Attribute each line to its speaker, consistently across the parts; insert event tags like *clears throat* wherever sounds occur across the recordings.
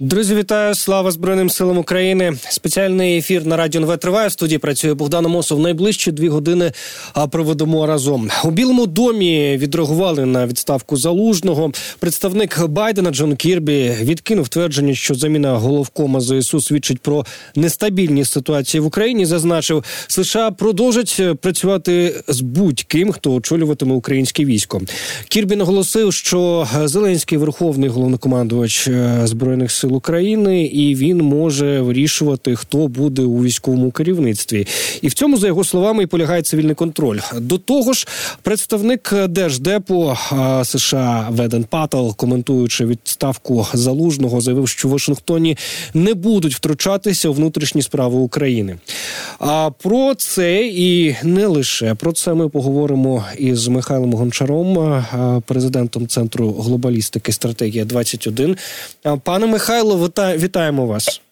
Speaker 1: Друзі, вітаю! Слава Збройним силам України! Спеціальний ефір на радіо НВ триває. В студії працює Богдан Мосов. Найближчі дві години проведемо разом. У Білому домі відреагували на відставку залужного. Представник Байдена Джон Кірбі відкинув твердження, що заміна головкома ЗСУ свідчить про нестабільність ситуації в Україні. Зазначив, США продовжать працювати з будь-ким, хто очолюватиме українське військо. Кірбі наголосив, що Зеленський верховний головнокомандувач е, збройних сил сил України, і він може вирішувати, хто буде у військовому керівництві. І в цьому, за його словами, і полягає цивільний контроль. До того ж, представник держдепу США Веден Пател, коментуючи відставку залужного, заявив, що в Вашингтоні не будуть втручатися у внутрішні справи України. А про це і не лише про це ми поговоримо із Михайлом Гончаром, президентом центру глобалістики стратегія 21 Пане Михайло. Михайло, вітаємо вас.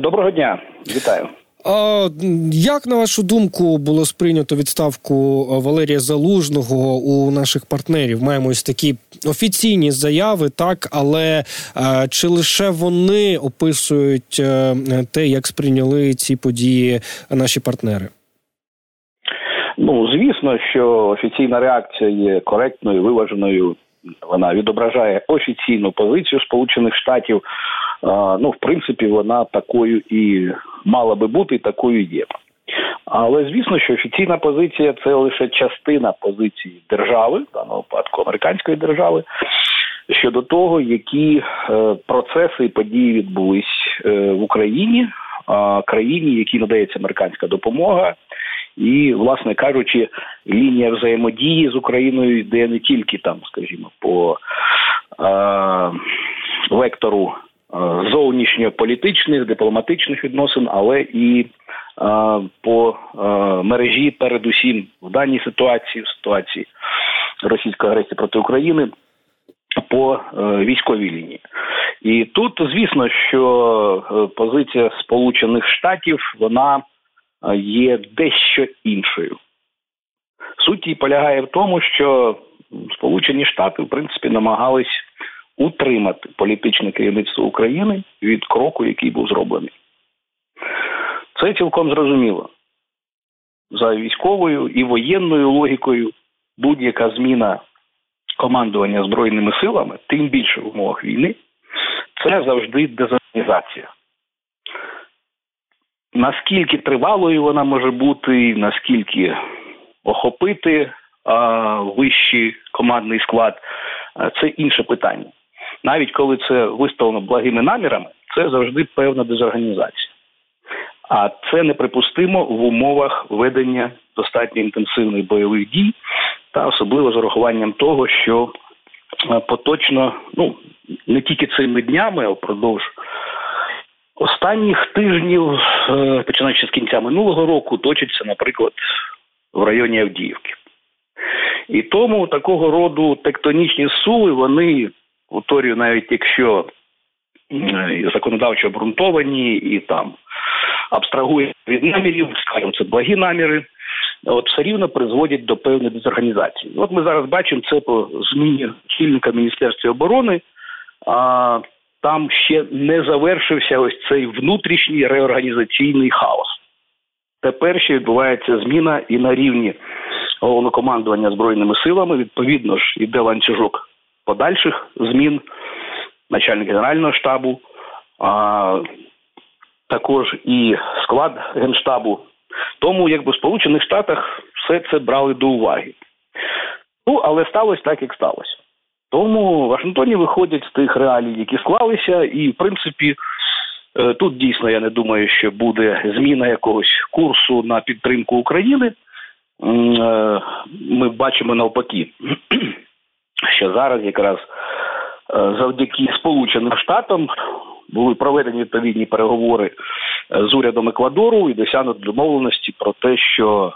Speaker 2: Доброго дня, вітаю.
Speaker 1: А, Як на вашу думку було сприйнято відставку Валерія Залужного у наших партнерів? Маємо ось такі офіційні заяви, так але а, чи лише вони описують а, е, те, як сприйняли ці події наші партнери?
Speaker 2: Ну звісно, що офіційна реакція є коректною, виваженою вона відображає офіційну позицію Сполучених Штатів. Ну, в принципі, вона такою і мала би бути, такою є. Але звісно, що офіційна позиція це лише частина позиції держави, в даному випадку американської держави, щодо того, які е, процеси і події відбулись е, в Україні, країні, якій надається американська допомога, і, власне кажучи, лінія взаємодії з Україною йде не тільки там, скажімо, по е, вектору е, зовнішньополітичних, дипломатичних відносин, але і е, по е, мережі, передусім в даній ситуації, в ситуації російської агресії проти України. По е, військовій лінії, і тут звісно, що е, позиція Сполучених Штатів вона є дещо іншою. Суть її полягає в тому, що Сполучені Штати в принципі намагались утримати політичне керівництво України від кроку, який був зроблений. Це цілком зрозуміло. За військовою і воєнною логікою будь-яка зміна командування Збройними силами, тим більше в умовах війни, це завжди дезорганізація. Наскільки тривалою вона може бути, наскільки охопити вищий командний склад, це інше питання. Навіть коли це виставлено благими намірами, це завжди певна дезорганізація. А це неприпустимо в умовах ведення достатньо інтенсивних бойових дій, та особливо з урахуванням того, що поточно, ну не тільки цими днями, а впродовж останніх тижнів, е, починаючи з кінця минулого року, точиться, наприклад, в районі Авдіївки. І тому такого роду тектонічні сули, вони повторюю, навіть якщо законодавчо обґрунтовані і там абстрагує від намірів, скажімо, це благі наміри, от все рівно призводять до певної дезорганізації. От ми зараз бачимо це по зміні чільника Міністерства оборони. А там ще не завершився ось цей внутрішній реорганізаційний хаос. Тепер ще відбувається зміна і на рівні головнокомандування збройними силами. Відповідно ж, іде ланцюжок подальших змін, начальник генерального штабу, а також і склад генштабу. Тому, якби в Сполучених Штатах все це брали до уваги. Ну, але сталося так, як сталося. Тому Вашингтоні виходять з тих реалій, які склалися, і в принципі. Е, тут дійсно я не думаю, що буде зміна якогось курсу на підтримку України. Е, ми бачимо навпаки, *clears throat* що зараз якраз е, завдяки Сполученим Штатам були проведені відповідні переговори з урядом Еквадору і досягнуто домовленості про те, що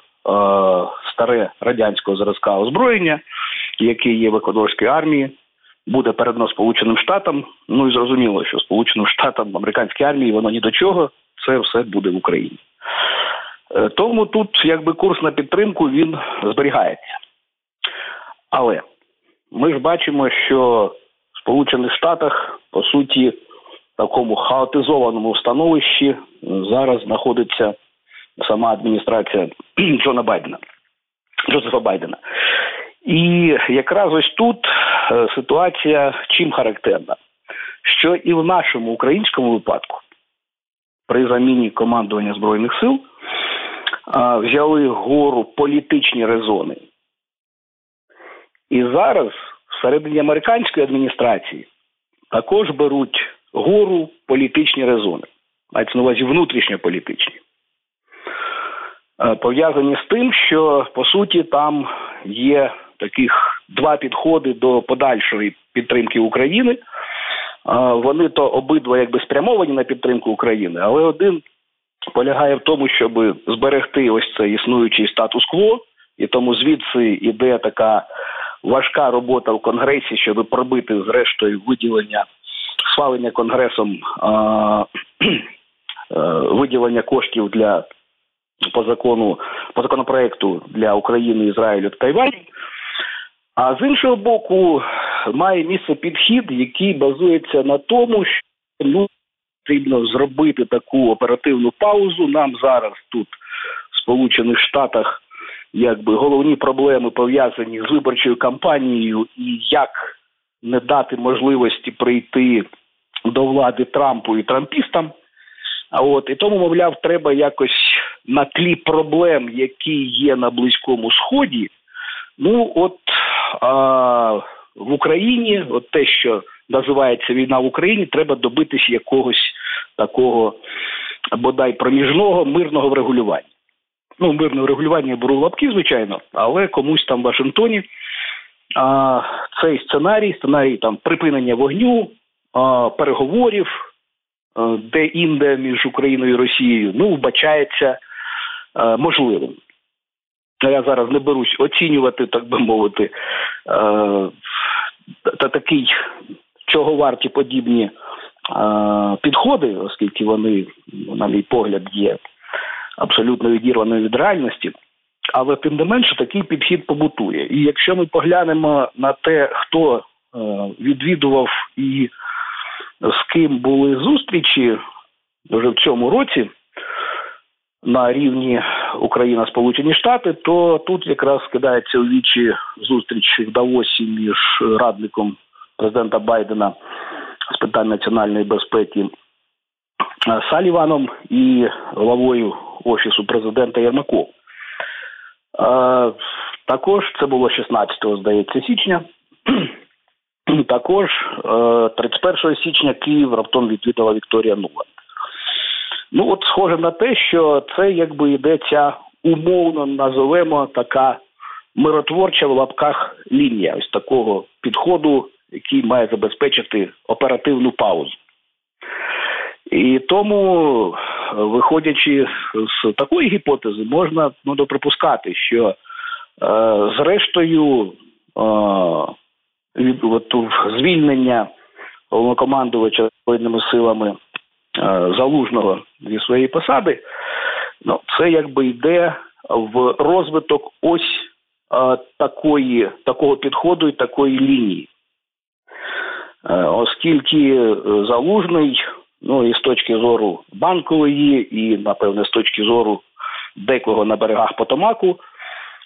Speaker 2: старе радянського зразка озброєння який є в еквадорській армії, буде передано Сполученим Штатам. Ну і зрозуміло, що Сполученим Штатам американській армії воно ні до чого, це все буде в Україні. Е, тому тут якби курс на підтримку він зберігається. Але ми ж бачимо, що в Сполучених Штатах по суті в такому хаотизованому становищі зараз знаходиться сама адміністрація *clears throat* Джона Байдена, Джозефа Байдена. І якраз ось тут е, ситуація чим характерна, що і в нашому українському випадку при заміні командування збройних сил взяли гору політичні резони. І зараз всередині американської адміністрації також беруть гору політичні резони, мається на увазі внутрішньополітичні. Пов'язані з тим, що по суті там є таких два підходи до подальшої підтримки України. Вони то обидва якби спрямовані на підтримку України, але один полягає в тому, щоб зберегти ось цей існуючий статус-кво, і тому звідси іде така важка робота в конгресі, щоб пробити зрештою виділення схвалення конгресом а, виділення коштів для по закону по законопроекту для України, Ізраїлю та Тайваню. А з іншого боку, має місце підхід, який базується на тому, що ну, потрібно зробити таку оперативну паузу. Нам зараз тут в Сполучених Штатах якби головні проблеми пов'язані з виборчою кампанією і як не дати можливості прийти до влади Трампу і Трампістам. А от і тому, мовляв, треба якось на тлі проблем, які є на Близькому Сході. Ну от а, в Україні, от те, що називається війна в Україні, треба добитись якогось такого бодай проміжного мирного врегулювання. Ну, мирне врегулювання я беру лапки, звичайно, але комусь там в Вашингтоні а, цей сценарій, сценарій там припинення вогню, а, переговорів, а, де інде між Україною і Росією, ну, вбачається а, можливим. Я зараз не берусь оцінювати, так би мовити, та такий, чого варті подібні підходи, оскільки вони, на мій погляд, є абсолютно відірваною від реальності. Але тим не менше такий підхід побутує. І якщо ми поглянемо на те, хто е, відвідував і з ким були зустрічі вже в цьому році на рівні Україна Сполучені Штати, то тут якраз скидається у вічі зустріч в Давосі між радником президента Байдена з питань національної безпеки е, Саліваном і главою офісу президента Єрмаков. Е, також це було 16 здається січня. *clears throat* Також 31 е, січня Київ раптом відвідала Вікторія Нуланд. Ну от схоже на те, що це якби йде ця умовно назовемо така миротворча в лапках лінія ось такого підходу, який має забезпечити оперативну паузу. І тому, виходячи з такої гіпотези, можна ну, доприпускати, що е, зрештою е, від от, звільнення головнокомандувача збройними силами залужного зі своєї посади, ну це якби йде в розвиток ось е, такої, такого підходу і такої лінії. Е, оскільки е, залужний Ну і з точки зору банкової, і напевне з точки зору декого на берегах Потомаку,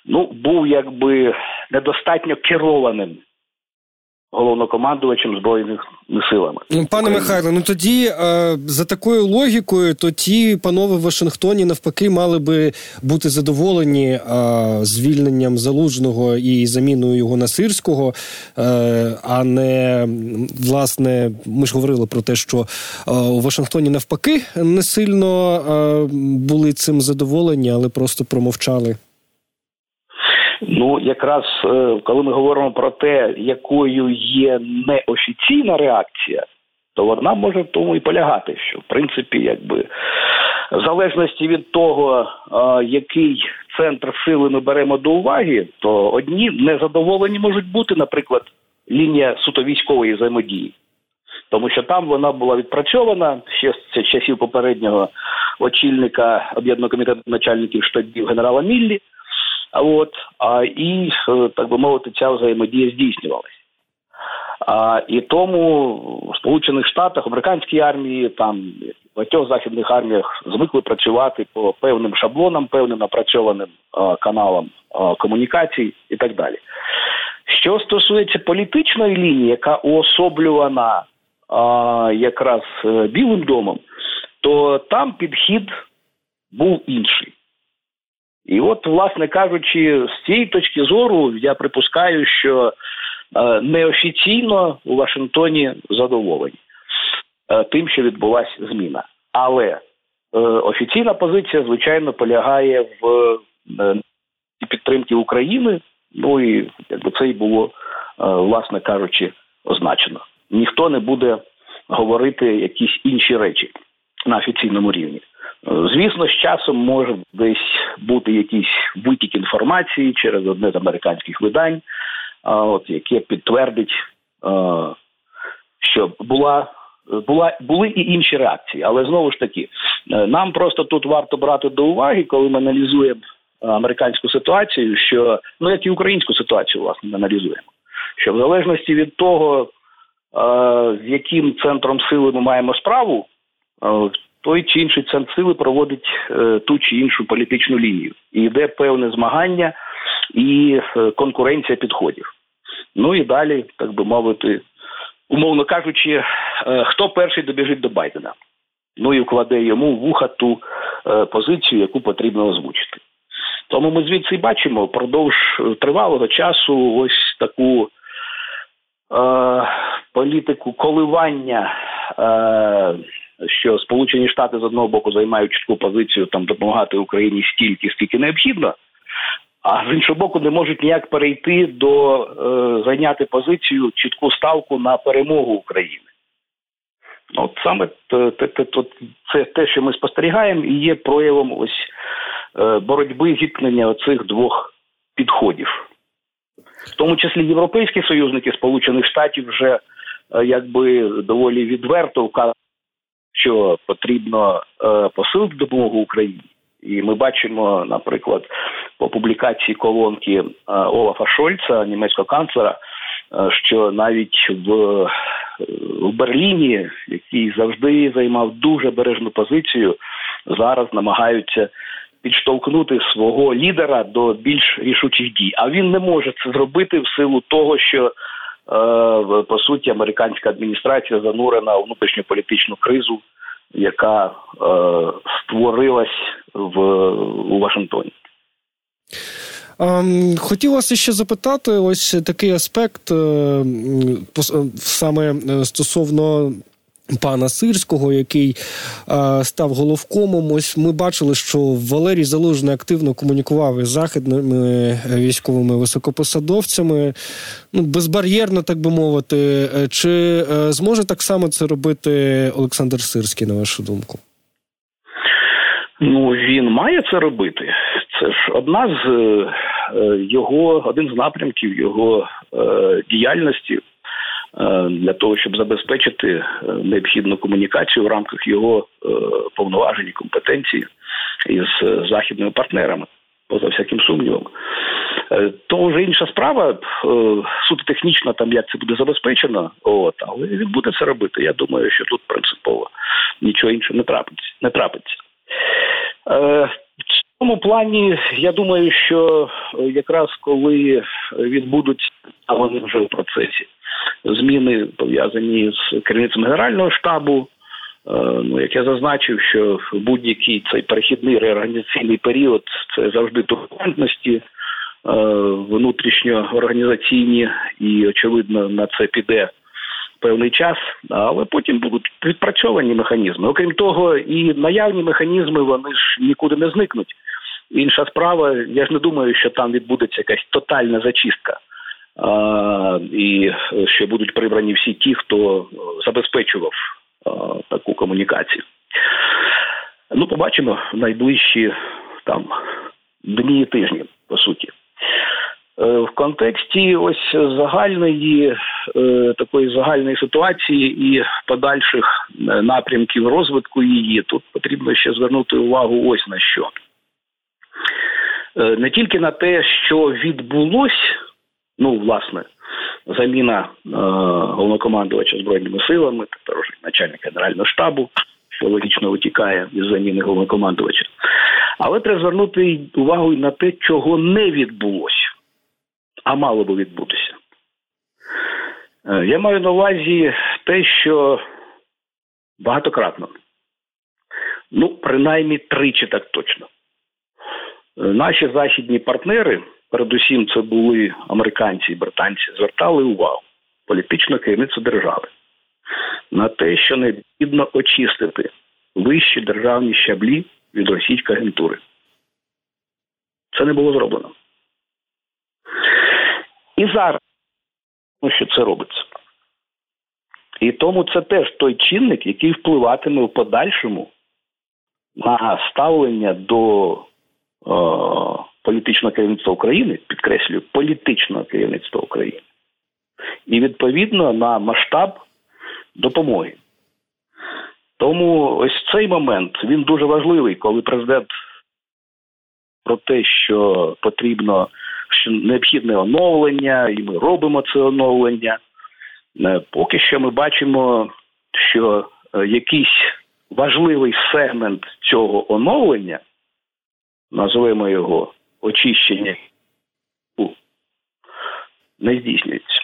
Speaker 2: ну був якби недостатньо керованим головнокомандувачем збройних силами.
Speaker 1: Ну, пане Михайло, ну тоді е, за такою логікою, то ті панове в Вашингтоні навпаки мали би бути задоволені е, звільненням залужного і заміною його на сирського, е, а не власне, ми ж говорили про те, що у Вашингтоні навпаки не сильно були цим задоволені, але просто промовчали.
Speaker 2: Ну, якраз е, коли ми говоримо про те, якою є неофіційна реакція, то вона може в тому і полягати, що в принципі, якби в залежності від того, який центр сили ми беремо до уваги, то одні незадоволені можуть бути, наприклад, лінія суто військової взаємодії. Тому що там вона була відпрацьована ще з часів попереднього очільника об'єднаного комітету начальників штабів генерала Міллі. От, а і, е, так би мовити, ця взаємодія здійснювалася. І тому в Сполучених Штатах, американській армії, там в багатьох західних арміях звикли працювати по певним шаблонам, певним напрацьованим а, каналам а, комунікацій і так далі. Що стосується політичної лінії, яка уособлювана а, якраз е, Білим домом, то там підхід був інший. І от, власне кажучи, з цієї точки зору я припускаю, що е, неофіційно у Вашингтоні задоволені е, тим, що відбулася зміна. Але е, офіційна позиція, звичайно, полягає в підтримці України. Ну і якби це й було, власне кажучи, означено. Ніхто не буде говорити якісь інші речі на офіційному рівні. Звісно, з часом може десь бути якийсь витік інформації через одне з американських видань, от яке підтвердить, що була була були і інші реакції. Але знову ж таки, е, нам просто тут варто брати до уваги, коли ми аналізуємо американську ситуацію, що ну як і українську ситуацію, власне, ми аналізуємо, що в залежності від того, з яким центром сили ми маємо справу той чи інший центр сили проводить е, ту чи іншу політичну лінію, і йде певне змагання і е, конкуренція підходів. Ну і далі, так би мовити, умовно кажучи, е, хто перший добіжить до Байдена, ну і вкладе йому в вуха ту позицію, яку потрібно озвучити. Тому ми звідси бачимо впродовж тривалого часу ось таку е, політику коливання. Е, що Сполучені Штати з одного боку займають чітку позицію там допомагати Україні стільки, скільки необхідно, а з іншого боку, не можуть ніяк перейти до е, зайняти позицію чітку ставку на перемогу України. От саме те, те, те, це те, що ми спостерігаємо, і є проявом ось е, боротьби зіткнення оцих двох підходів. В тому числі європейські союзники Сполучених Штатів вже е, якби доволі відверто вказують що потрібно е, посилити допомогу Україні. І ми бачимо, наприклад, по публікації колонки е, Олафа Шольца, німецького канцлера, е, що навіть в в Берліні, який завжди займав дуже бережну позицію, зараз намагаються підштовхнути свого лідера до більш рішучих дій. А він не може це зробити в силу того, що по суті американська адміністрація занурена у внутрішньополітичну кризу, яка е, створилась в у Вашингтоні.
Speaker 1: Хотів хотілося ще запитати, ось такий аспект е, саме стосовно Пана Сирського, який а, став головкомом. Ось ми бачили, що Валерій Залужний активно комунікував із західними військовими високопосадовцями, ну безбар'єрно, так би мовити. Е, чи е, зможе так само це робити Олександр Сирський, на вашу думку?
Speaker 2: Ну він має це робити. Це ж одна з е, його один з напрямків його е, діяльності. Е, для того, щоб забезпечити е, необхідну комунікацію в рамках його е, повноважень і компетенції із західними партнерами, поза всяким сумнівом. То вже інша справа, суто технічно, там як це буде забезпечено, от але він буде це робити. Я думаю, що тут принципово нічого іншого не трапиться. Не трапиться. В цьому плані я думаю, що якраз коли відбудуть, а вони вже в процесі зміни пов'язані з керівництвом генерального штабу. Е, ну, як я зазначив, що будь-який цей перехідний реорганізаційний період це завжди турбулентності е, внутрішньоорганізаційні, і очевидно на це піде певний час, але потім будуть відпрацьовані механізми. Окрім того, і наявні механізми вони ж нікуди не зникнуть. Інша справа, я ж не думаю, що там відбудеться якась тотальна зачистка і ще будуть прибрані всі ті, хто забезпечував таку комунікацію. Ну, побачимо в найближчі там дні і тижні, по суті. Е, в контексті ось загальної е, такої загальної ситуації і подальших е, напрямків розвитку її тут потрібно ще звернути увагу ось на що. Не тільки на те, що відбулось ну власне заміна е, головнокомандувача збройними силами, тепер уже начальник генерального штабу, що логічно витікає із заміни головнокомандувача. Але треба звернути увагу на те, чого не відбулося, а мало би відбутися. Е, я маю на увазі те, що багатократно, ну, принаймні тричі так точно. Е, наші західні партнери, передусім, це були американці і британці, звертали увагу політичне керівництво держави на те, що необхідно очистити вищі державні щаблі від російської агентури. Це не було зроблено. І зараз, ну, що це робиться. І тому це теж той чинник, який впливатиме в подальшому на ставлення до е, політичного керівництва України, підкреслюю, політичного керівництва України, і відповідно на масштаб допомоги. Тому ось цей момент він дуже важливий, коли президент про те, що потрібно що необхідне оновлення, і ми робимо це оновлення. Е, поки що ми бачимо, що е, якийсь важливий сегмент цього оновлення, називаємо його очищення, не здійснюється.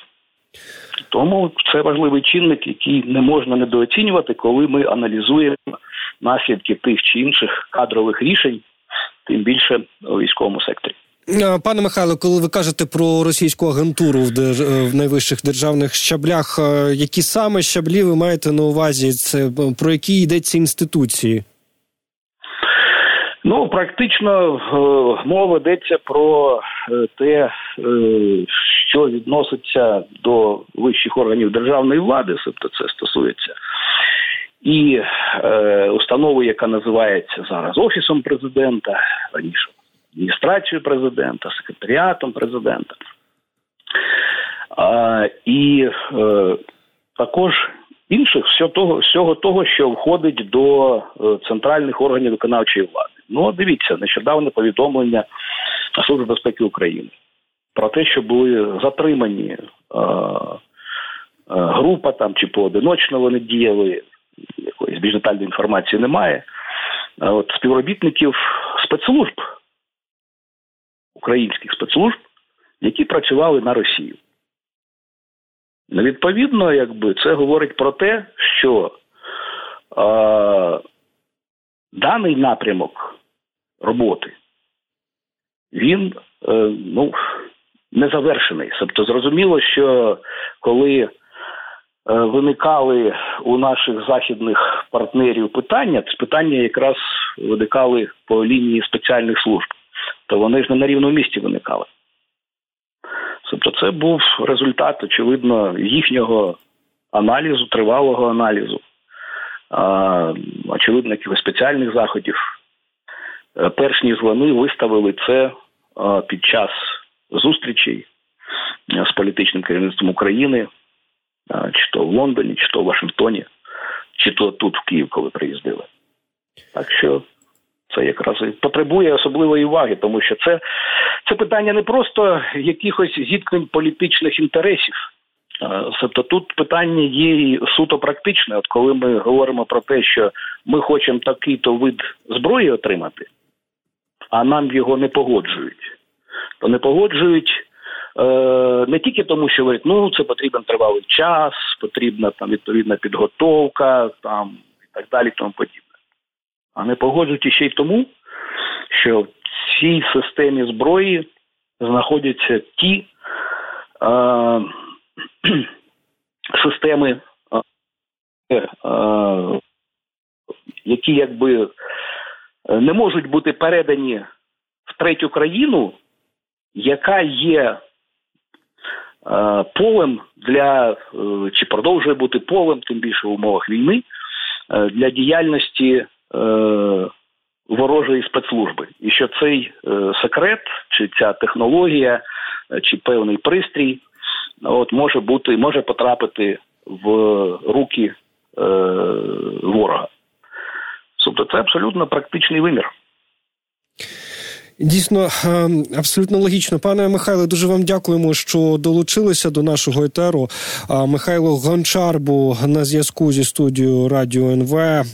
Speaker 2: Тому це важливий чинник, який не можна недооцінювати, коли ми аналізуємо наслідки тих чи інших кадрових рішень, тим більше у військовому секторі.
Speaker 1: Е, пане Михайло, коли ви кажете про російську агентуру в, держ... Е, в найвищих державних щаблях, е, які саме щаблі ви маєте на увазі? Це про які йдеться інституції?
Speaker 2: Ну, практично мова йдеться про те, що відноситься до вищих органів державної влади, тобто це стосується і е, установи, яка називається зараз офісом президента, раніше адміністрацією президента, секретаріатом президента. І е, також інших всього того, всього того, що входить до е, центральних органів виконавчої влади. Ну, дивіться, нещодавне повідомлення Служби безпеки України про те, що були затримані е, е, група там чи поодиночно вони діяли, якоїсь більш детальної інформації немає. От співробітників спецслужб українських спецслужб, які працювали на Росію. Ну, відповідно, якби це говорить про те, що е, даний напрямок роботи він е, ну, не завершений. Тобто, зрозуміло, що коли е, виникали у наших західних партнерів питання, це питання якраз виникали по лінії спеціальних служб то вони ж не на рівному місці виникали. Тобто, це був результат, очевидно, їхнього аналізу, тривалого аналізу, очевидно, якихось спеціальних заходів. Е, перш ніж вони виставили це під час зустрічей е, з політичним керівництвом України, чи то в Лондоні, чи то в Вашингтоні, чи то тут в Київ, коли приїздили. Так що це якраз і потребує особливої уваги, тому що це це питання не просто якихось зіткнень політичних інтересів. Тобто тут питання є суто практичне. От коли ми говоримо про те, що ми хочемо такий-то вид зброї отримати, а нам його не погоджують, то не погоджують е, не тільки тому, що говорять, ну це потрібен тривалий час, потрібна там відповідна підготовка, там і так далі, тому подібне а не погоджують ще й тому, що в цій системі зброї знаходяться ті е, *clears throat* системи, е, е, які якби не можуть бути передані в третю країну, яка є. Е, полем для е, чи продовжує бути полем, тим більше в умовах війни, е, для діяльності Е, ворожої спецслужби, і що цей е, секрет, чи ця технологія, е, чи певний пристрій, от може бути, може потрапити в руки е, ворога. Тобто це абсолютно практичний вимір.
Speaker 1: Дійсно, ем, абсолютно логічно. Пане Михайле, дуже вам дякуємо, що долучилися до нашого етеру. Михайло Гончар був на зв'язку зі студією Радіо НВ.